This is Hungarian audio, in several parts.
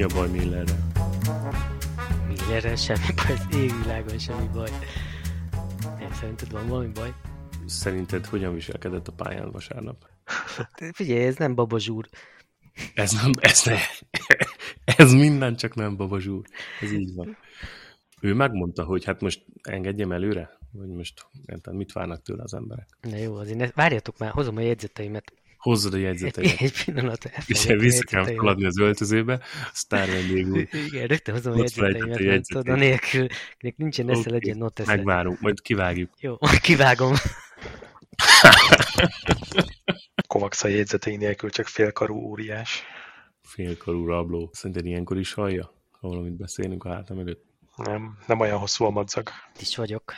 Mi a baj Millerre? Millerrel semmi baj, az égvilágon semmi baj. Én szerinted van valami baj? Szerinted hogyan viselkedett a pályán vasárnap? Figyelj, ez nem babazsúr. Ez nem, ez, ne, ez minden csak nem babazsúr. Ez így van. Ő megmondta, hogy hát most engedjem előre? Vagy most nem tudom, mit várnak tőle az emberek? Na jó, azért ne, várjatok már, hozom a jegyzeteimet. Hozzad a Egy, jegyzeteidet. egy pillanat, És a vissza kell feladni az öltözőbe, a sztár vendégül. Igen, rögtön hozom a a jegyzeteimet, mert jegyzetét. tudod, anélkül, akinek nincsen esze, Oké, legyen not esze. Megvárunk, majd kivágjuk. Jó, kivágom. Kovacs a jegyzetei nélkül csak félkarú óriás. Félkarú rabló. Szerinted ilyenkor is hallja, ha valamit beszélünk a háta mögött? Nem, nem olyan hosszú a madzag. Itt is vagyok.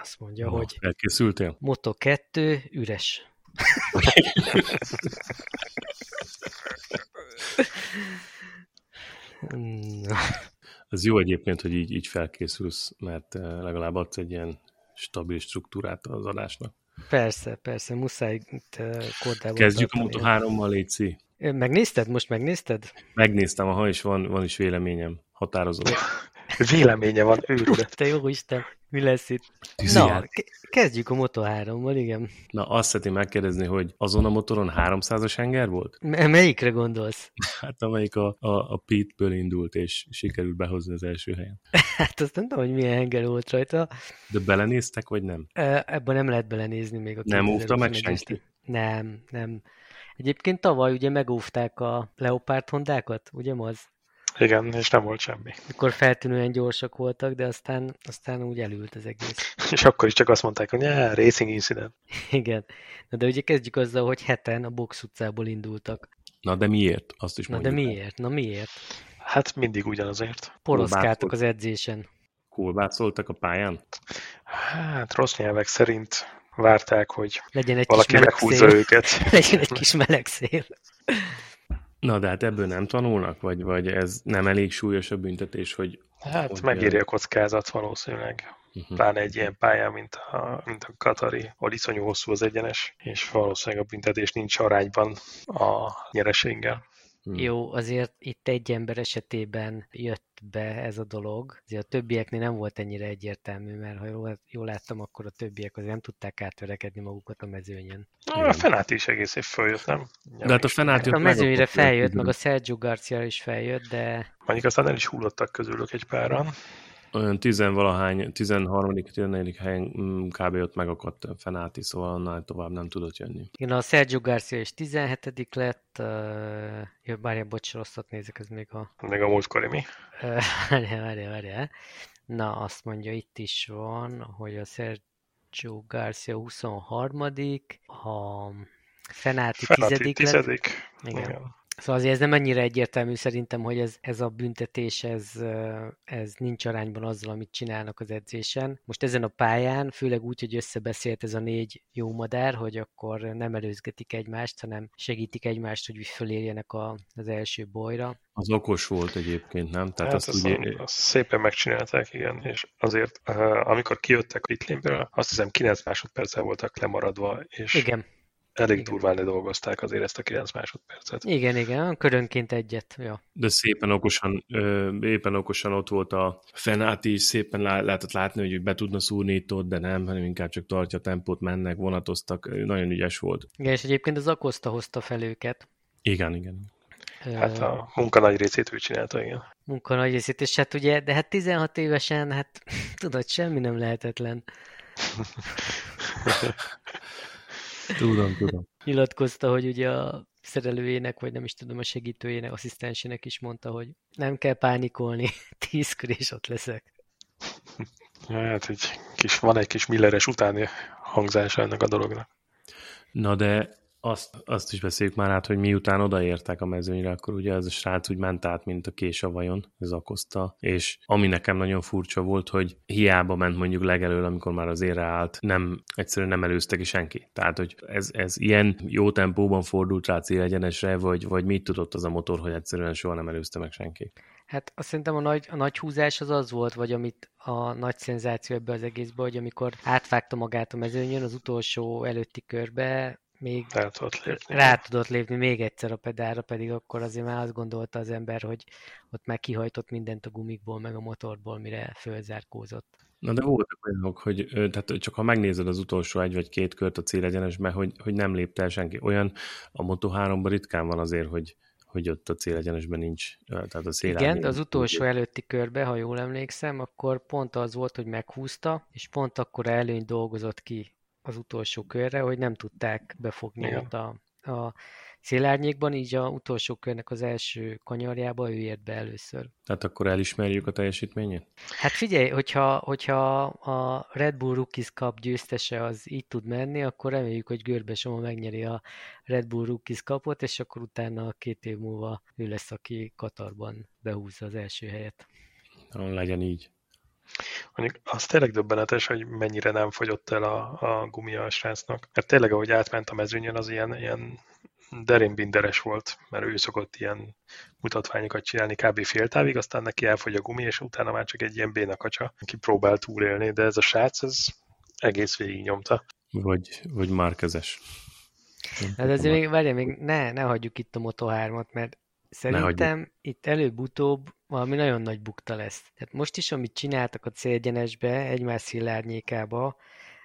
Azt mondja, Ja, hogy Elkészültél? Moto 2 üres. Az jó egyébként, hogy így, így felkészülsz, mert eh, legalább adsz egy ilyen stabil struktúrát az adásnak. persze, persze, muszáj itt uh, kordában Kezdjük a tartani. Moto 3-mal, Léci. Megnézted? Most megnézted? Megnéztem, aha, és van, van is véleményem. Határozott. Véleménye van, őrület. Te jó Isten, mi lesz itt? Na, kezdjük a Moto 3-mal, igen. Na, azt szeretném megkérdezni, hogy azon a motoron 300-as henger volt? M- melyikre gondolsz? Hát amelyik a, a, a Pete-ből indult, és sikerült behozni az első helyen. Hát azt nem tudom, hogy milyen henger volt rajta. De belenéztek, vagy nem? Ö, Ebben nem lehet belenézni még a Nem óvta meg 2021-es senki? Nem, nem. Egyébként tavaly ugye megóvták a Leopard hondákat, ugye az? Igen, és nem volt semmi. Mikor feltűnően gyorsak voltak, de aztán, aztán úgy elült az egész. És akkor is csak azt mondták, hogy nyá, racing incident. Igen. Na de ugye kezdjük azzal, hogy heten a box utcából indultak. Na, de miért? Azt is Na de mondjuk. el. miért? Na miért? Hát mindig ugyanazért. Poroszkáltak az edzésen. Kolbászoltak a pályán? Hát rossz nyelvek szerint várták, hogy Legyen egy valaki kis meleg meghúzza szél. őket. Legyen egy kis meleg szél. Na, de hát ebből nem tanulnak? Vagy, vagy ez nem elég súlyos a büntetés, hogy... Hát megéri jön? a kockázat valószínűleg. Uh-huh. Pláne egy ilyen pályán, mint a, mint a Katari, ahol iszonyú hosszú az egyenes, és valószínűleg a büntetés nincs arányban a nyereséggel. Jó, azért itt egy ember esetében jött be ez a dolog. Azért a többieknél nem volt ennyire egyértelmű, mert ha jól, jól láttam, akkor a többiek azért nem tudták átverekedni magukat a mezőnyen. A Fenát is egész év följött, nem? De hát a Fenát Hát jött a mezőnyre feljött, meg a Sergio Garcia is feljött, de Mondjuk aztán el is hullottak közülük egy páran. Olyan tizenvalahány, 13 14 helyen mm, kb. ott megakadt Fenáti, szóval annál tovább nem tudott jönni. igen, a Sergio Garcia is 17 lett, uh, jó, várjál, bocs, rosszat nézek, ez még a... Még a múltkori mi. Várjál, várjál, várjál. Na, azt mondja, itt is van, hogy a Sergio Garcia 23 a Fenáti 10 Fenati lett. tizedik. Igen. Igen. Szóval azért ez nem annyira egyértelmű szerintem, hogy ez, ez a büntetés, ez, ez nincs arányban azzal, amit csinálnak az edzésen. Most ezen a pályán, főleg úgy, hogy összebeszélt ez a négy jó madár, hogy akkor nem előzgetik egymást, hanem segítik egymást, hogy fölérjenek a, az első bolyra. Az okos volt egyébként, nem? Tehát Hát azt azt, ugye, azt szépen megcsinálták, igen, és azért, amikor kijöttek a pitlénből, azt hiszem 9 másodperccel voltak lemaradva, és Igen, elég igen. durván ledolgozták azért ezt a 9 másodpercet. igen, igen, körönként egyet. Ja. de szépen okosan, ö, éppen okosan ott volt a Fenáti is, szépen lá, lehetett látni, hogy be tudna szúrni itt ott, de nem, hanem inkább csak tartja a tempót, mennek, vonatoztak, nagyon ügyes volt. igen, és egyébként az Akosta hozta fel őket. Igen, igen. Hát a munka nagy részét ő csinálta, igen. munka nagy részét, és hát ugye, de hát 16 évesen, hát tudod, semmi nem lehetetlen. Tudom, tudom. nyilatkozta, hogy ugye a szerelőjének, vagy nem is tudom, a segítőjének, asszisztensének is mondta, hogy nem kell pánikolni, tízkör és ott leszek. Hát egy kis, van egy kis milleres utáni hangzása ennek a dolognak. Na de azt, azt is beszéljük már át, hogy miután odaértek a mezőnyre, akkor ugye ez a srác úgy ment át, mint a kés a vajon, ez akozta, és ami nekem nagyon furcsa volt, hogy hiába ment mondjuk legelől, amikor már az érre állt, nem, egyszerűen nem előzte ki senki. Tehát, hogy ez, ez ilyen jó tempóban fordult rá célegyenesre, vagy, vagy mit tudott az a motor, hogy egyszerűen soha nem előzte meg senki. Hát azt szerintem a nagy, a nagy húzás az az volt, vagy amit a nagy szenzáció ebbe az egészbe, hogy amikor átvágta magát a mezőnyön az utolsó előtti körbe, még rá tudott lépni. Rá tudott lépni még egyszer a pedálra, pedig akkor azért már azt gondolta az ember, hogy ott meg kihajtott mindent a gumikból, meg a motorból, mire fölzárkózott. Na de voltak olyanok, hogy tehát csak ha megnézed az utolsó egy vagy két kört a célegyenesben, hogy, hogy nem lépte el senki. Olyan a Moto3-ban ritkán van azért, hogy, hogy ott a célegyenesben nincs. Tehát a szél Igen, de az utolsó előtti körbe, ha jól emlékszem, akkor pont az volt, hogy meghúzta, és pont akkor előny dolgozott ki az utolsó körre, hogy nem tudták befogni Igen. ott a, a szélárnyékban, így a utolsó körnek az első kanyarjába ő ért be először. Tehát akkor elismerjük a teljesítményét? Hát figyelj, hogyha, hogyha a Red Bull Rookies Cup győztese az így tud menni, akkor reméljük, hogy Görbe Soma megnyeri a Red Bull Rookies Cupot, és akkor utána két év múlva ő lesz, aki Katarban behúzza az első helyet. Na, legyen így. Mondjuk az tényleg döbbenetes, hogy mennyire nem fogyott el a, a gumia a srácnak. Mert tényleg, ahogy átment a mezőnyen, az ilyen, ilyen derinbinderes volt, mert ő szokott ilyen mutatványokat csinálni kb. fél távig, aztán neki elfogy a gumi, és utána már csak egy ilyen bénakacsa, aki próbál túlélni, de ez a srác, ez egész végig nyomta. Vagy, vagy márkezes. Hát azért még, várjál, még ne, ne hagyjuk itt a Moto3-at, mert szerintem itt előbb-utóbb valami nagyon nagy bukta lesz. Tehát most is, amit csináltak a célgyenesbe, egymás szilárnyékába,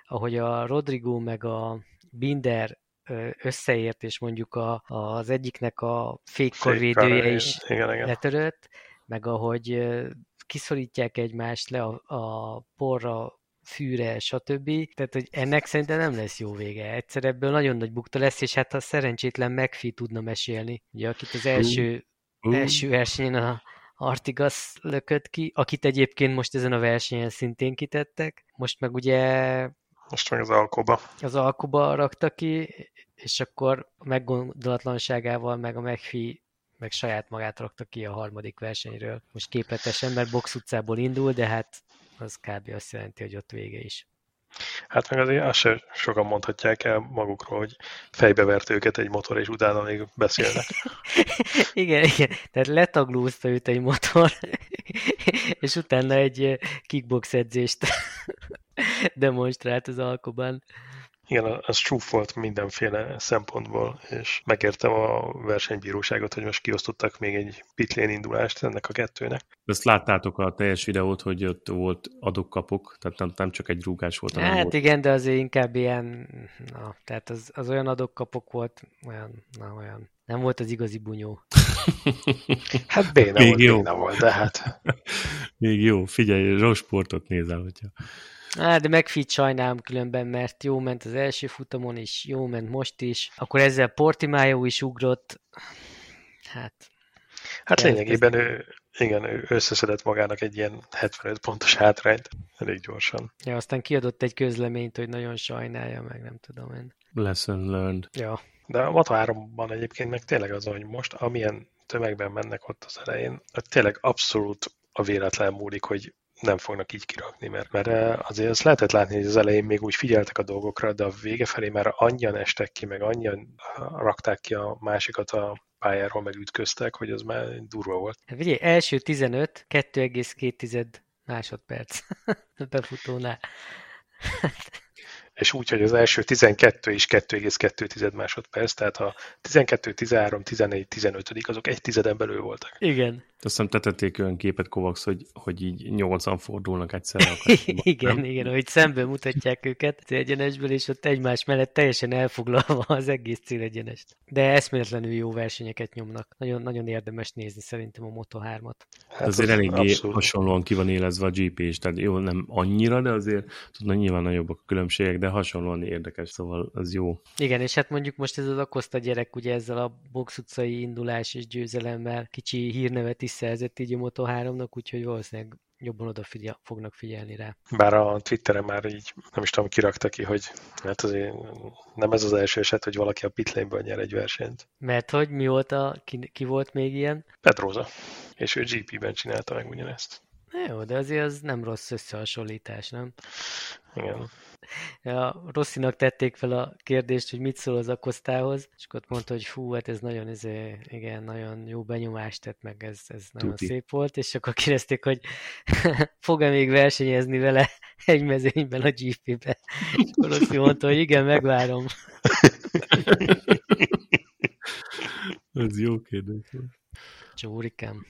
ahogy a Rodrigo meg a Binder összeért, és mondjuk a, az egyiknek a fékkorvédője is igen, igen. letörött, meg ahogy kiszorítják egymást le a, a porra, fűre, stb. Tehát, hogy ennek szerintem nem lesz jó vége. Egyszer ebből nagyon nagy bukta lesz, és hát a szerencsétlen megfi tudna mesélni. Ugye, akit az első, uh. első versenyen a Artigas lökött ki, akit egyébként most ezen a versenyen szintén kitettek. Most meg ugye most meg az alkoba. Az alkoba rakta ki, és akkor a meggondolatlanságával meg a megfi meg saját magát rakta ki a harmadik versenyről. Most képletesen, mert box utcából indul, de hát az kb. azt jelenti, hogy ott vége is. Hát meg azért azt se sokan mondhatják el magukról, hogy fejbe vert őket egy motor, és utána még beszélnek. igen, igen. Tehát letaglózta őt egy motor, és utána egy kickbox edzést demonstrált az alkoban. Igen, az csúf volt mindenféle szempontból, és megértem a versenybíróságot, hogy most kiosztottak még egy pitlén indulást ennek a kettőnek. Ezt láttátok a teljes videót, hogy ott volt adok-kapok, tehát nem, nem csak egy rúgás volt. Hát volt. igen, de azért inkább ilyen, na, tehát az, az olyan adok-kapok volt, olyan, na, olyan, nem volt az igazi bunyó. hát béna Még volt, jó. béna volt, de hát. Még jó, figyelj, rossz sportot nézel, hogyha Á, de megfit sajnálom különben, mert jó ment az első futamon is, jó ment most is. Akkor ezzel Portimao is ugrott. Hát... Hát lényegében ő, igen, ő összeszedett magának egy ilyen 75 pontos hátrányt elég gyorsan. Ja, aztán kiadott egy közleményt, hogy nagyon sajnálja, meg nem tudom én. Lesson learned. Ja. De a 3-ban egyébként meg tényleg az, hogy most amilyen tömegben mennek ott az elején, tényleg abszolút a véletlen múlik, hogy nem fognak így kirakni, mert, mert eh, azért azt lehetett látni, hogy az elején még úgy figyeltek a dolgokra, de a vége felé már annyian estek ki, meg annyian rakták ki a másikat a pályáról, meg ütköztek, hogy az már durva volt. Hát figyelj, első 15, 2,2 másodperc befutónál és úgy, hogy az első 12 is 2,2 másodperc, tehát a 12, 13, 14, 15 azok egy tizeden belül voltak. Igen. Azt hiszem tetették olyan képet Kovacs, hogy, hogy így nyolcan fordulnak egyszerre. igen, nem? igen, hogy szemben mutatják őket az egyenesből, és ott egymás mellett teljesen elfoglalva az egész célegyenest. De eszméletlenül jó versenyeket nyomnak. Nagyon, nagyon érdemes nézni szerintem a Moto3-at. Hát azért az eléggé abszolút. hasonlóan ki van élezve a GP is, tehát jó, nem annyira, de azért tudna nyilván nagyobbak a különbségek, de hasonlóan érdekes, szóval az jó. Igen, és hát mondjuk most ez az Akosta gyerek ugye ezzel a box utcai indulás és győzelemmel kicsi hírnevet is szerzett így a Moto3-nak, úgyhogy valószínűleg jobban oda figyel, fognak figyelni rá. Bár a Twitteren már így nem is tudom, kirakta ki, hogy hát azért nem ez az első eset, hogy valaki a pitlane nyer egy versenyt. Mert hogy mióta, ki, ki volt még ilyen? Pedroza. És ő GP-ben csinálta meg ugyanezt. Jó, de azért az nem rossz összehasonlítás, nem? Igen a Rosszinak tették fel a kérdést, hogy mit szól az Akosztához, és akkor ott mondta, hogy fú, hát ez nagyon, ez, igen, nagyon jó benyomást tett, meg ez, ez nagyon Tuti. szép volt, és akkor kérdezték, hogy fog-e még versenyezni vele egy mezőnyben a GP-be. Valószínű mondta, hogy igen, megvárom. Ez jó kérdés. Csórikám.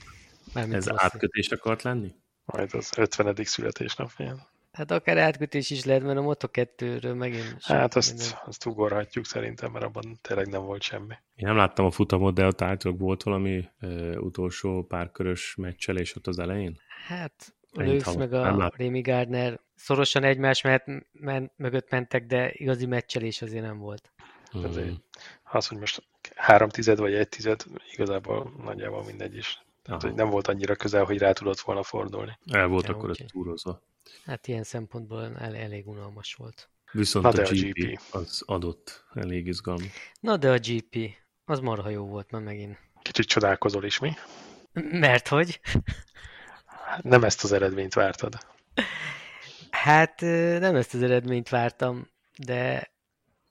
Ez átkötés akart lenni? Majd az 50. születésnapján. Hát akár átkötés is lehet, mert a Moto2-ről megint... Hát azt, minden... azt ugorhatjuk szerintem, mert abban tényleg nem volt semmi. Én nem láttam a futamot, de ott volt valami ö, utolsó párkörös meccselés ott az elején? Hát a Lősz meg a Rémi Gardner szorosan egymás mert, men, mögött mentek, de igazi meccselés azért nem volt. Hmm. Azért, az, hogy most három tized vagy egy tized, igazából nagyjából mindegy is. Tehát, hogy nem volt annyira közel, hogy rá tudott volna fordulni. El volt ja, akkor okay. túrozva. Hát ilyen szempontból el, elég unalmas volt. Viszont Na a, GP, a GP az adott elég izgalmi. Na de a GP, az marha jó volt már megint. Kicsit csodálkozol is, mi? Mert hogy? Hát nem ezt az eredményt vártad. Hát nem ezt az eredményt vártam, de...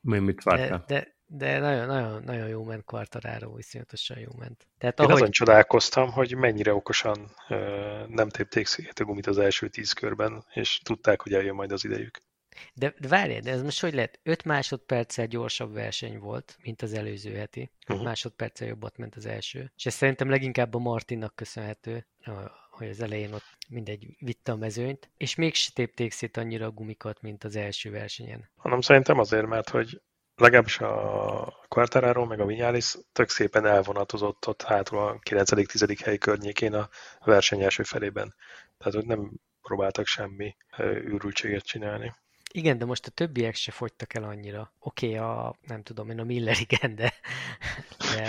Mi mit vártál? De, de, de nagyon, nagyon, nagyon jó ment Quartararo, iszonyatosan jó ment. Tehát Én ahogy... azon csodálkoztam, hogy mennyire okosan uh, nem tépték szét a gumit az első tíz körben, és tudták, hogy eljön majd az idejük. De, de várj, de ez most hogy lehet? 5 másodperccel gyorsabb verseny volt, mint az előző heti. 5 uh-huh. másodperccel jobbat ment az első. És ez szerintem leginkább a Martinnak köszönhető, hogy az elején ott mindegy vitte a mezőnyt, és mégse tépték szét annyira a gumikat, mint az első versenyen. Hanem szerintem azért, mert hogy legalábbis a Quartararo meg a Vinyális tök szépen elvonatozott ott hátul a 9.-10. hely környékén a verseny első felében. Tehát, hogy nem próbáltak semmi űrültséget csinálni. Igen, de most a többiek se fogytak el annyira. Oké, okay, a, nem tudom én, a Miller igen, de... de...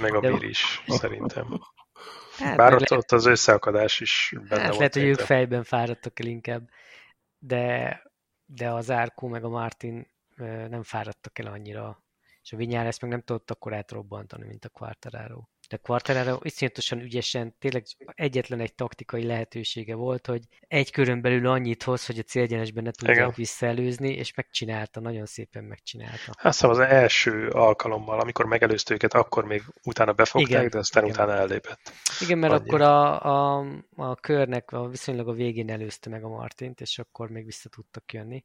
Meg a de... Mir is, szerintem. Hát, Bár ott, le... ott az összeakadás is benne hát, volt. Lehet, hogy ők fejben fáradtak el inkább, de, de az Árkó meg a Martin nem fáradtak el annyira, és a Vinyales meg nem tudott akkor átrobbantani, mint a Quartararo. De Quartararo iszonyatosan ügyesen, tényleg egyetlen egy taktikai lehetősége volt, hogy egy körön belül annyit hoz, hogy a célgyenesben ne tudják visszaelőzni, és megcsinálta, nagyon szépen megcsinálta. Azt hiszem az első alkalommal, amikor megelőzte őket, akkor még utána befogták, igen, de aztán igen. utána ellépett. Igen, mert Annyira. akkor a, a, a körnek a, viszonylag a végén előzte meg a Martint, és akkor még vissza tudtak jönni.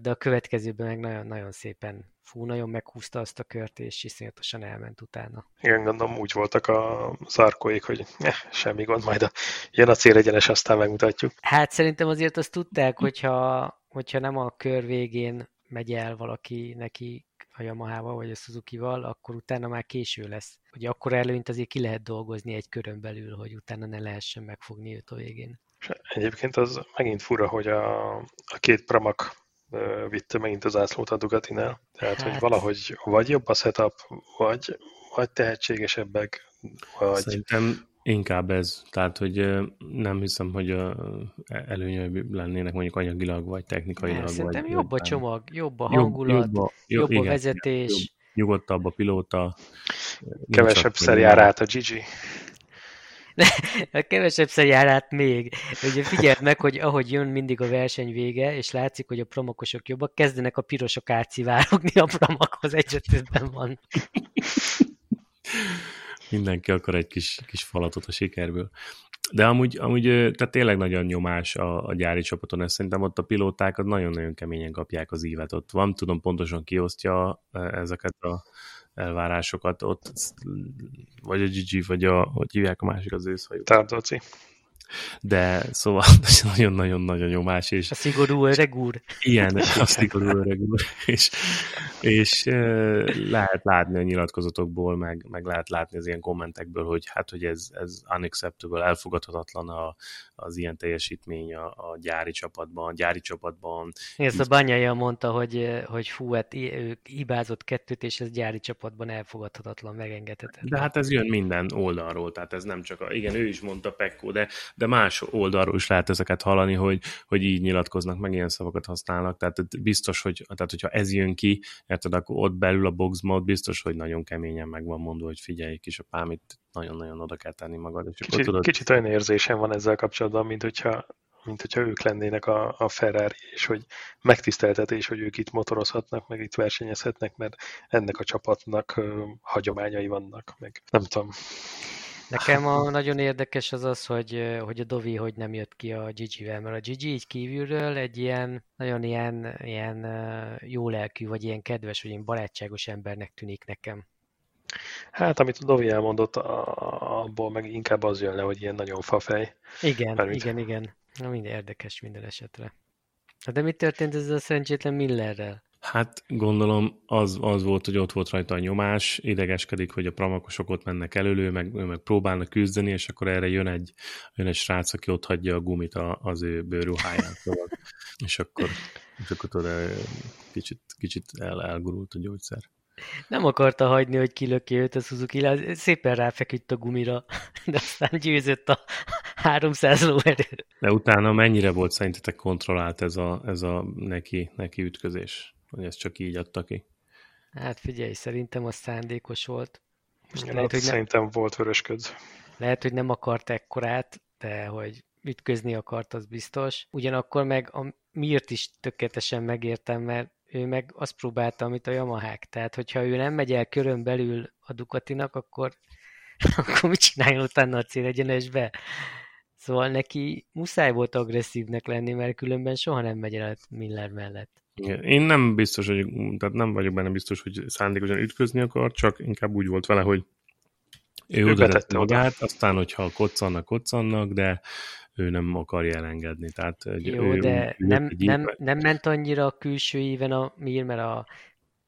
De a következőben meg nagyon-nagyon szépen fú, nagyon meghúzta azt a kört, és iszonyatosan elment utána. Igen, gondolom úgy voltak a zárkóik, hogy ne, semmi gond, majd a, jön a célegyenes, aztán megmutatjuk. Hát szerintem azért azt tudták, hogyha, hogyha nem a kör végén megy el valaki neki a Yamaha-val vagy a Suzuki-val, akkor utána már késő lesz. Ugye akkor előnyt azért ki lehet dolgozni egy körön belül, hogy utána ne lehessen megfogni őt a végén. És egyébként az megint fura, hogy a, a két pramak vitte megint az ászlót a Dugatinál. Tehát, hát... hogy valahogy vagy jobb a setup, vagy, vagy tehetségesebbek, vagy... Szerintem inkább ez. Tehát, hogy nem hiszem, hogy előnyei lennének mondjuk anyagilag, vagy technikailag. Ne, szerintem vagy, jobb a csomag, jobb a hangulat, jobb, jobb a, jobb, jobb a vezetés. Jobb, nyugodtabb a pilóta. Kevesebb szer jár át a Gigi a kevesebb jár át még. Ugye figyeld meg, hogy ahogy jön mindig a verseny vége, és látszik, hogy a promokosok jobbak, kezdenek a pirosok átszivárogni a promokhoz, egyre van. Mindenki akar egy kis, kis falatot a sikerből. De amúgy, amúgy tehát tényleg nagyon nyomás a, a gyári csapaton, ezt szerintem ott a pilótákat nagyon-nagyon keményen kapják az ívet. Ott van, tudom pontosan kiosztja ezeket a elvárásokat ott, vagy a Gigi, vagy a, hogy hívják a másik az őszhajó. Tárdoci de szóval nagyon-nagyon-nagyon nyomás. És, a szigorú öreg úr. Igen, a szigorú öreg úr. És, és lehet látni a nyilatkozatokból, meg, meg lehet látni az ilyen kommentekből, hogy hát, hogy ez, ez unacceptable, elfogadhatatlan a, az ilyen teljesítmény a, a gyári csapatban. A gyári csapatban... Ezt a Banyaja mondta, hogy, hogy fú, hát ő hibázott kettőt, és ez gyári csapatban elfogadhatatlan, megengedhetetlen. De hát ez jön minden oldalról, tehát ez nem csak a... Igen, ő is mondta Pekko, de de más oldalról is lehet ezeket hallani, hogy, hogy így nyilatkoznak, meg ilyen szavakat használnak, tehát biztos, hogy tehát hogyha ez jön ki, érted, akkor ott belül a ott biztos, hogy nagyon keményen meg van mondva, hogy figyelj, kis apám, itt nagyon-nagyon oda kell tenni magad. És kicsit, tudod... kicsit olyan érzésem van ezzel kapcsolatban, mint hogyha mint hogyha ők lennének a, a Ferrari, és hogy megtiszteltetés, hogy ők itt motorozhatnak, meg itt versenyezhetnek, mert ennek a csapatnak ö, hagyományai vannak, meg nem tudom. Nekem a nagyon érdekes az az, hogy, hogy a Dovi hogy nem jött ki a Gigi-vel, mert a Gigi így kívülről egy ilyen, nagyon ilyen, ilyen jó lelkű, vagy ilyen kedves, vagy ilyen barátságos embernek tűnik nekem. Hát, amit a Dovi elmondott, abból meg inkább az jön le, hogy ilyen nagyon fafej. Igen, Mármint... igen, igen. Na, minden érdekes minden esetre. De mi történt ezzel a szerencsétlen Millerrel? Hát gondolom az, az volt, hogy ott volt rajta a nyomás, idegeskedik, hogy a pramakosok ott mennek előlő, meg, meg próbálnak küzdeni, és akkor erre jön egy, jön egy srác, aki ott hagyja a gumit a, az ő bőrruháján. Szóval, és akkor, és akkor tudod, kicsit, kicsit el, elgurult a gyógyszer. Nem akarta hagyni, hogy kilöki őt a Suzuki, szépen ráfeküdt a gumira, de aztán győzött a 300 lóerő. De utána mennyire volt szerintetek kontrollált ez a, ez a neki, neki ütközés? Hogy ezt csak így adta ki? Hát figyelj, szerintem az szándékos volt. Most lehet, hát hogy szerintem nem, volt vörösköd. Lehet, hogy nem akart ekkorát, de hogy ütközni akart, az biztos. Ugyanakkor meg a miért is tökéletesen megértem, mert ő meg azt próbálta, amit a Yamahák. Tehát, hogyha ő nem megy el körön belül a Ducatinak, akkor, akkor mit csináljon utána a célegyenesbe? Szóval neki muszáj volt agresszívnek lenni, mert különben soha nem megy el Miller mellett. Én nem biztos, hogy, tehát nem vagyok benne biztos, hogy szándékosan ütközni akar, csak inkább úgy volt vele, hogy ő, ő oda magát, oda. aztán, hogyha koccannak, koccannak, de ő nem akarja elengedni. Tehát, Jó, ő, de ő nem, nem, nem ment annyira a külső íven a Mir, mert a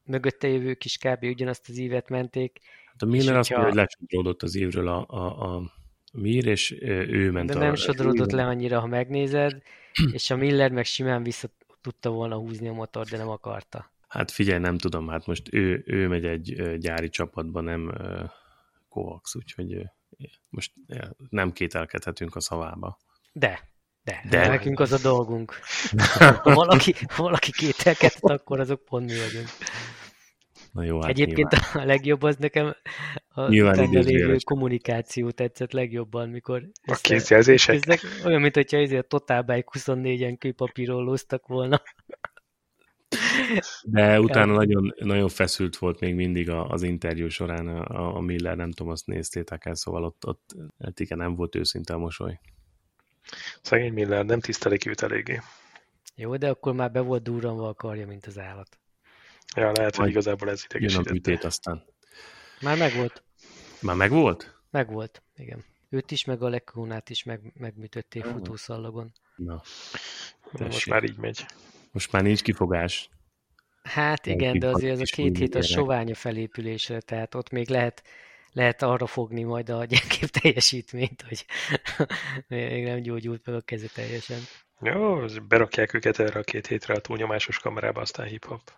mögötte jövők is kb. ugyanazt az ívet menték. Hát a Miller azt mondja, hogy lecsodródott az évről a, a, a Mir, és ő ment De nem sodródott le annyira, ha megnézed, és a Miller meg simán vissza tudta volna húzni a motor, de nem akarta. Hát figyelj, nem tudom, hát most ő, ő megy egy gyári csapatba, nem Kovacs, úgyhogy most nem kételkedhetünk a szavába. De, de, de. nekünk az a dolgunk. ha valaki, ha valaki kételkedett, akkor azok pont mi vagyunk. Na jó, hát Egyébként nyilván. a legjobb az nekem a lévő kommunikáció tetszett legjobban, mikor a kézjelzések. Olyan, mint hogyha ezért a Total Bike 24-en kőpapírollóztak volna. De utána nagyon, nagyon feszült volt még mindig az interjú során a, a Miller, nem tudom, azt néztétek el, szóval ott, ott hát igen, nem volt őszinte a mosoly. Szegény Miller, nem tisztelik őt eléggé. Jó, de akkor már be volt durranva a karja, mint az állat. Ja, lehet, hogy igazából ez idegesítette. Jön a műtét aztán. Már megvolt. Már megvolt? Megvolt, igen. Őt is, meg a Lekónát is meg, megműtötték ah. futószallagon. Na. Most már így megy. Most már nincs kifogás. Hát igen, de azért az a két hét a soványa felépülésre, tehát ott még lehet, lehet arra fogni majd a gyengébb teljesítményt, hogy még nem gyógyult meg a keze teljesen. Jó, berakják őket erre a két hétre a túlnyomásos kamerába, aztán hip-hop.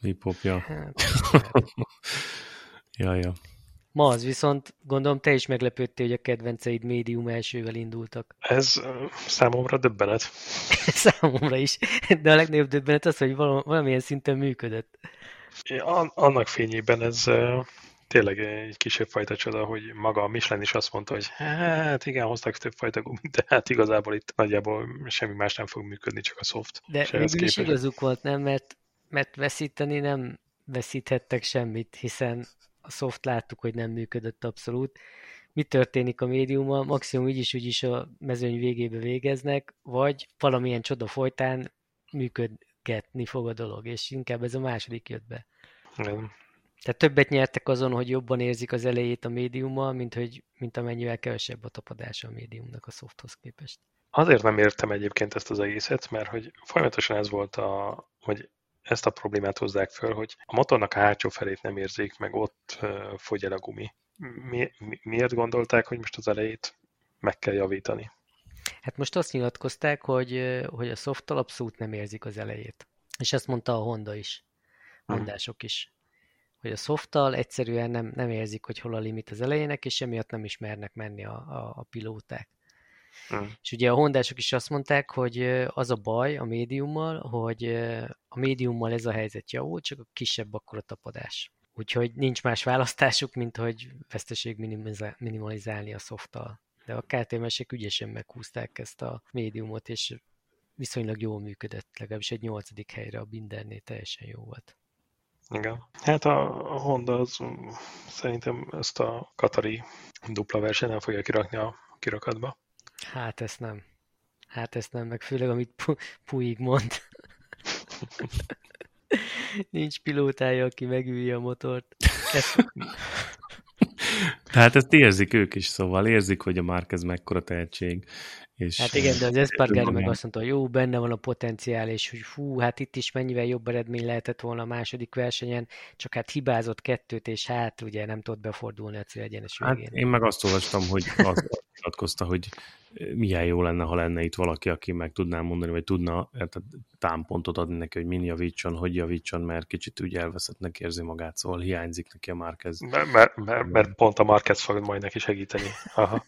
Hip-hop, ja. Hát, ja, ja. Ma az viszont gondolom te is meglepődtél, hogy a kedvenceid médium elsővel indultak. Ez számomra döbbenet. számomra is, de a legnagyobb döbbenet az, hogy valamilyen szinten működött. Annak fényében ez tényleg egy kisebb fajta csoda, hogy maga a Michelin is azt mondta, hogy hát igen, hoztak több fajta gumit, de hát igazából itt nagyjából semmi más nem fog működni, csak a soft. De végül is igazuk volt, nem? Mert, mert veszíteni nem veszíthettek semmit, hiszen a soft láttuk, hogy nem működött abszolút. Mi történik a médiummal? Maximum így is, úgy is a mezőny végébe végeznek, vagy valamilyen csoda folytán működgetni fog a dolog, és inkább ez a második jött be. Nem. Tehát többet nyertek azon, hogy jobban érzik az elejét a médiummal, mint, hogy, mint amennyivel kevesebb a tapadása a médiumnak a softhoz képest. Azért nem értem egyébként ezt az egészet, mert hogy folyamatosan ez volt a, hogy ezt a problémát hozzák föl, hogy a motornak a hátsó felét nem érzik, meg ott fogy el a gumi. Mi, mi, miért gondolták, hogy most az elejét meg kell javítani? Hát most azt nyilatkozták, hogy, hogy a softtal abszolút nem érzik az elejét. És ezt mondta a Honda is. Hmm. Hondások is. Hogy a softtal egyszerűen nem, nem érzik, hogy hol a limit az elejének, és emiatt nem ismernek menni a, a, a pilóták. Hmm. És ugye a hondások is azt mondták, hogy az a baj a médiummal, hogy a médiummal ez a helyzet javul, csak a kisebb akkor a tapadás. Úgyhogy nincs más választásuk, mint hogy veszteség minimalizálni a szofttal. De a KTM-esek ügyesen meghúzták ezt a médiumot, és viszonylag jól működött, legalábbis egy nyolcadik helyre a Bindernél teljesen jó volt. Igen. Hát a Honda az szerintem ezt a Katari dupla verseny nem fogja kirakni a kirakatba. Hát ezt nem. Hát ezt nem, meg főleg amit Pu- Puig mond. Nincs pilótája, aki megülje a motort. Ezt... Tehát ezt érzik ők is, szóval érzik, hogy a Márquez mekkora tehetség. És hát igen, de az Espargaro meg azt mondta, hogy jó, benne van a potenciál, és hogy fú, hát itt is mennyivel jobb eredmény lehetett volna a második versenyen, csak hát hibázott kettőt, és hát ugye nem tudott befordulni a célegyenes végén. Hát én meg azt olvastam, hogy azt nyilatkozta, hogy milyen jó lenne, ha lenne itt valaki, aki meg tudná mondani, vagy tudna tehát támpontot adni neki, hogy min javítson, hogy javítson, mert kicsit úgy elveszettnek érzi magát, szóval hiányzik neki a Márquez. Mert, mert, mert, mert pont a Márquez fog majd neki segíteni. Aha.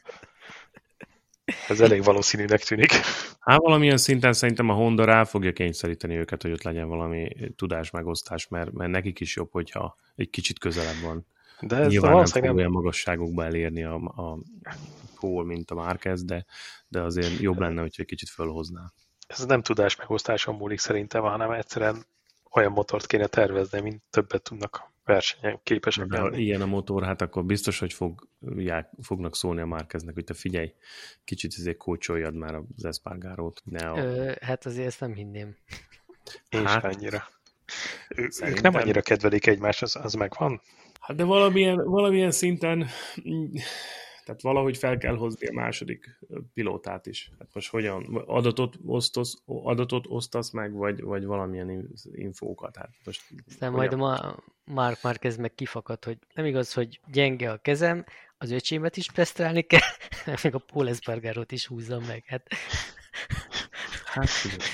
Ez elég valószínűnek tűnik. Hát valamilyen szinten szerintem a Honda rá fogja kényszeríteni őket, hogy ott legyen valami tudás megosztás, mert, mert nekik is jobb, hogyha egy kicsit közelebb van. De ez Nyilván nem fog nem... olyan magasságokba elérni a, a Paul, mint a Márquez, de, de azért jobb lenne, hogyha egy kicsit fölhozná. Ez nem tudás megosztáson múlik szerintem, hanem egyszerűen olyan motort kéne tervezni, mint többet tudnak versenyen képesek De lenni. ilyen a motor, hát akkor biztos, hogy fog, já, fognak szólni a Márkeznek, hogy te figyelj, kicsit ezért kócsoljad már az Espargarót. Ne a... Ö, hát azért ezt nem hinném. Én hát, annyira. Ő, ők nem annyira kedvelik egymást, az, az megvan? Hát de valamilyen, valamilyen szinten tehát valahogy fel kell hozni a második pilótát is. Hát most hogyan? Adatot, osztasz, adatot osztasz meg, vagy, vagy valamilyen infókat? Hát most Aztán majd a Mark Marquez meg kifakad, hogy nem igaz, hogy gyenge a kezem, az öcsémet is presztrálni kell, meg a Paul Espargarót is húzzam meg. Hát, hát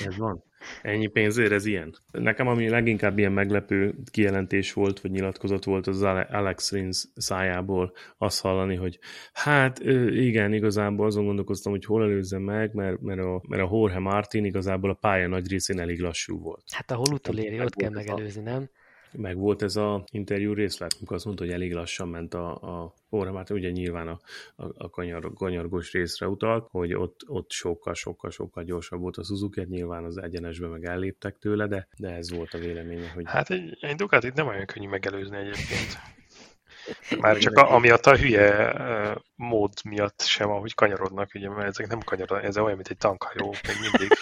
ez van. Ennyi pénzért ez ilyen. Nekem ami leginkább ilyen meglepő kijelentés volt, vagy nyilatkozat volt, az Alex Rins szájából azt hallani, hogy hát igen, igazából azon gondolkoztam, hogy hol előzzem meg, mert, mert, a, mert a Jorge Martin igazából a pálya nagy részén elég lassú volt. Hát ahol utoléri, ott kell megelőzni, nem? Meg volt ez a interjú részlet, amikor azt mondta, hogy elég lassan ment a, a óra, ugye nyilván a, a, a kanyar, kanyargós részre utalt, hogy ott, ott sokkal, sokkal, sokkal gyorsabb volt a Suzuki, hát nyilván az egyenesben meg elléptek tőle, de, de ez volt a véleménye, hogy... Hát egy, egy Ducatit nem olyan könnyű megelőzni egyébként. Már csak a, amiatt a hülye uh, mód miatt sem, ahogy kanyarodnak, ugye, mert ezek nem kanyarodnak, ez olyan, mint egy tankhajó, még mindig.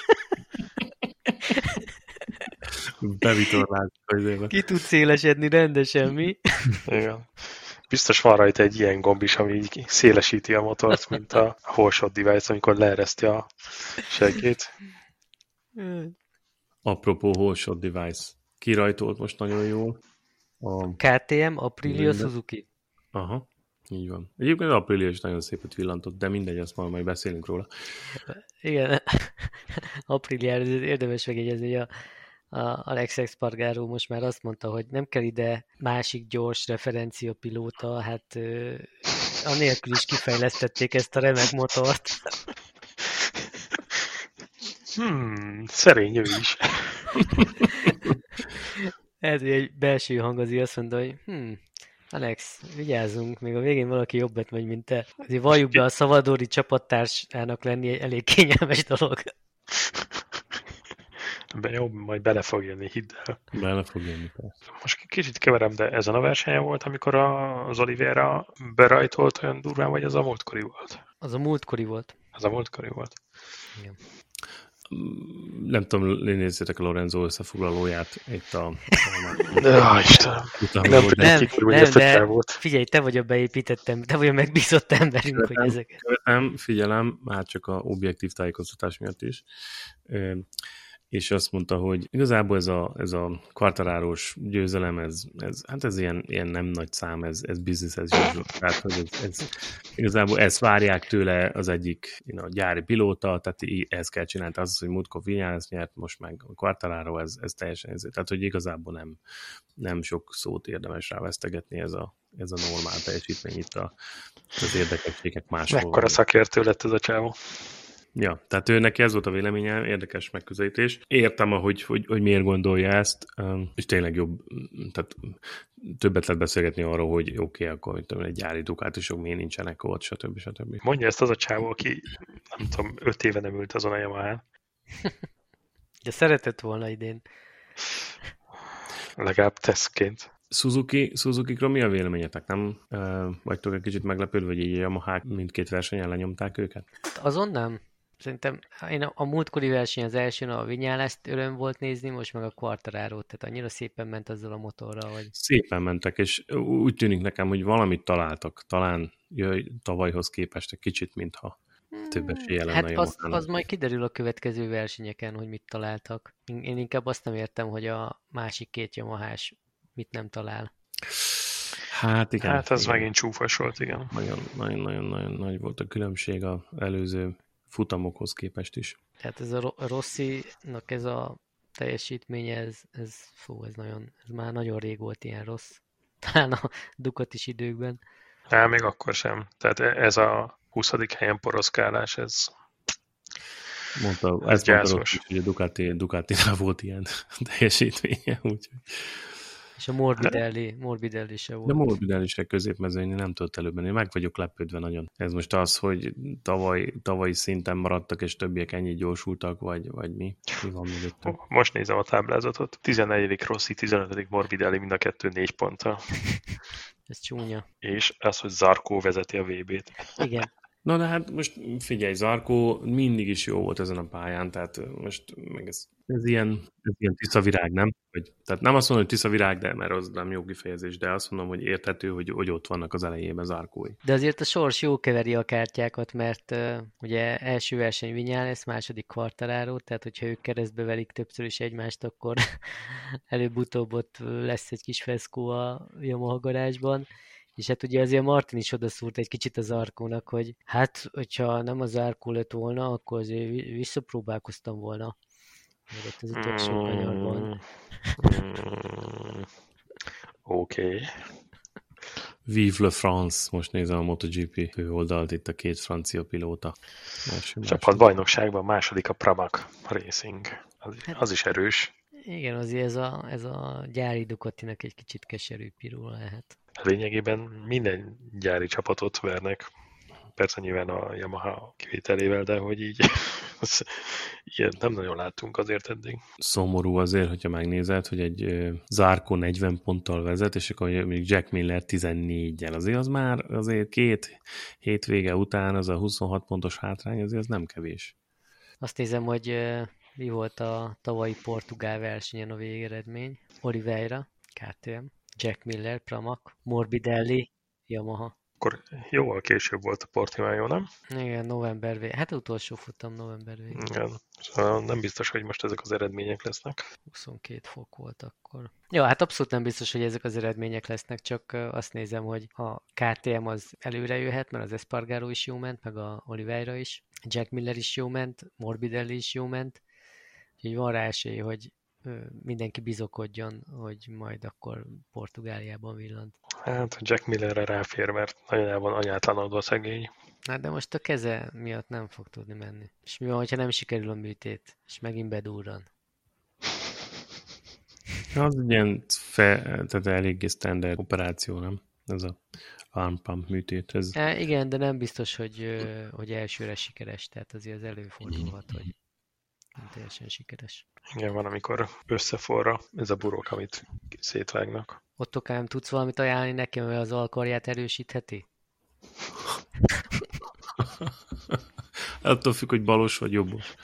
Bevitorlázik. Ki tud szélesedni rendesen, mi? Igen. Biztos van rajta egy ilyen gomb is, ami így szélesíti a motort, mint a holshot device, amikor leereszti a seggét. Apropó holshot device. Kirajtolt most nagyon jól. A... KTM, Aprilia, Suzuki. Aha, így van. Egyébként az Aprilia is nagyon szépet villantott, de mindegy, azt majd, majd beszélünk róla. Igen, Aprilia, érdemes megjegyezni, hogy a a Alex Espargaró most már azt mondta, hogy nem kell ide másik gyors referenciapilóta, hát anélkül is kifejlesztették ezt a remek motort. Hmm, szerény ő is. Ez egy belső hang az azt mondta, hogy hmm, Alex, vigyázzunk, még a végén valaki jobbet megy, mint te. Azért valljuk be a Szavadori csapattársának lenni egy elég kényelmes dolog. Be, jó, majd bele fog jönni, hidd el. Bele fog jönni, persze. Most kicsit keverem, de ezen a versenyen volt, amikor az Oliveira berajtolt olyan durván, vagy az a múltkori volt? Az a múltkori volt. Az a múltkori volt. Igen. Nem tudom, nézzétek a Lorenzo összefoglalóját itt a... Ja, Istenem. Nem, nem, nem, nem de volt. figyelj, te vagy a beépítettem, te vagy a megbízott emberünk, hogy ezek. Követem, figyelem, már csak a objektív tájékoztatás miatt is és azt mondta, hogy igazából ez a, ez a kvartaráros győzelem, ez, ez, hát ez ilyen, ilyen nem nagy szám, ez, ez business as usual. Tehát, hogy ez, ez, igazából ezt várják tőle az egyik you know, gyári pilóta, tehát ezt kell csinálni. Az, hogy Mutko Vinyánsz nyert, most meg a kvartaráró, ez, ez teljesen ez. Tehát, hogy igazából nem, nem sok szót érdemes rá vesztegetni ez a, ez a normál teljesítmény itt a, az érdekeltségek máshol. Mekkora szakértő lett ez a csávó? Ja, tehát ő neki ez volt a véleménye, érdekes megközelítés. Értem, ahogy, hogy, hogy miért gondolja ezt, és tényleg jobb, tehát többet lehet beszélgetni arról, hogy oké, okay, akkor mit tudom, egy gyári dukátusok miért nincsenek ott, stb. stb. Mondja ezt az a csávó, aki nem tudom, öt éve nem ült azon a Yamaha-n. De szeretett volna idén. Legalább tesztként. Suzuki, Suzuki-król mi a véleményetek? Nem uh, vagytok egy kicsit meglepődve, hogy így a Yamaha mindkét versenyen lenyomták őket? Azon nem. Szerintem én a, a múltkori verseny az első, a Vinyál ezt öröm volt nézni, most meg a Quartararo, tehát annyira szépen ment azzal a motorral, hogy... Szépen mentek, és úgy tűnik nekem, hogy valamit találtak. Talán jöjj, tavalyhoz képest egy kicsit, mintha több esélye lenne Hát az, az majd kiderül a következő versenyeken, hogy mit találtak. Én inkább azt nem értem, hogy a másik két Yamahás mit nem talál. Hát igen. Hát ez igen. megint csúfos volt, igen. Nagyon-nagyon nagy volt a különbség a előző futamokhoz képest is. Tehát ez a Rossi-nak ez a teljesítménye, ez, ez, fú, ez, nagyon, ez már nagyon rég volt ilyen rossz. Talán a Ducatis időkben. Hát még akkor sem. Tehát ez a 20. helyen poroszkálás, ez Mondta, ez ezt mondta Rossi, hogy a Ducati, ducati volt ilyen teljesítménye, úgyhogy és a Morbidelli, Morbidelli se volt. De Morbidelli se középmezőnyű nem tudott előben. Én meg vagyok lepődve nagyon. Ez most az, hogy tavaly, tavalyi szinten maradtak, és többiek ennyi gyorsultak, vagy, vagy mi? Mi van mögöttük? Most nézem a táblázatot. 14. Rossi, 15. Morbidelli, mind a kettő négy ponttal. Ez csúnya. És az, hogy Zarkó vezeti a VB-t. Igen. Na de hát most figyelj, Zarkó mindig is jó volt ezen a pályán, tehát most meg ez, ez ilyen, ez ilyen tiszta virág, nem? Vagy, tehát nem azt mondom, hogy tiszta virág, de mert az nem jó kifejezés, de azt mondom, hogy érthető, hogy, hogy ott vannak az elejében Zarkói. De azért a sors jó keveri a kártyákat, mert uh, ugye első verseny Vinyál lesz, második kvartaláró, tehát hogyha ők keresztbe velik többször is egymást, akkor előbb-utóbb ott lesz egy kis feszkó a Yamaha. És hát ugye azért Martin is odaszúrt egy kicsit az Arkónak, hogy hát, hogyha nem az Arkó lett volna, akkor azért visszapróbálkoztam volna. Meg ott az utolsó mm, kanyarban. Mm, Oké. Okay. Vive le France, most nézem a MotoGP oldalt, itt a két francia pilóta. Csapat bajnokságban második a Pramac Racing. Az, hát- az is erős. Igen, azért ez a, ez a gyári Ducatinak egy kicsit keserű pirul lehet lényegében minden gyári csapatot vernek, persze nyilván a Yamaha kivételével, de hogy így ilyet nem nagyon láttunk azért eddig. Szomorú azért, hogyha megnézed, hogy egy Zárko 40 ponttal vezet, és akkor még Jack Miller 14-jel. Azért az már azért két hétvége után az a 26 pontos hátrány, azért az nem kevés. Azt nézem, hogy mi volt a tavalyi portugál versenyen a végeredmény. Oliveira, KTM. Jack Miller, Pramac, Morbidelli, Yamaha. Akkor jóval később volt a Portimao, nem? Igen, november végén. Hát utolsó futam november végén. Igen. Szóval nem biztos, hogy most ezek az eredmények lesznek. 22 fok volt akkor. Ja, hát abszolút nem biztos, hogy ezek az eredmények lesznek, csak azt nézem, hogy a KTM az előre jöhet, mert az Espargaro is jó ment, meg a Oliveira is. Jack Miller is jó ment, Morbidelli is jó ment. Úgyhogy van rá esély, hogy mindenki bizokodjon, hogy majd akkor Portugáliában villant. Hát Jack Millerre ráfér, mert nagyon el van anyátlanodva szegény. Hát de most a keze miatt nem fog tudni menni. És mi van, ha nem sikerül a műtét, és megint bedurran? Az ilyen fe, tehát eléggé standard operáció, nem? Ez a arm pump műtét. Ez... É, igen, de nem biztos, hogy, hogy elsőre sikeres, tehát azért az előfordulhat, hogy nem teljesen sikeres. Igen, van, amikor összeforra ez a burok, amit szétvágnak. Ottokám, tudsz valamit ajánlani nekem, hogy az alkarját erősítheti? Attól függ, hogy balos vagy jobbos.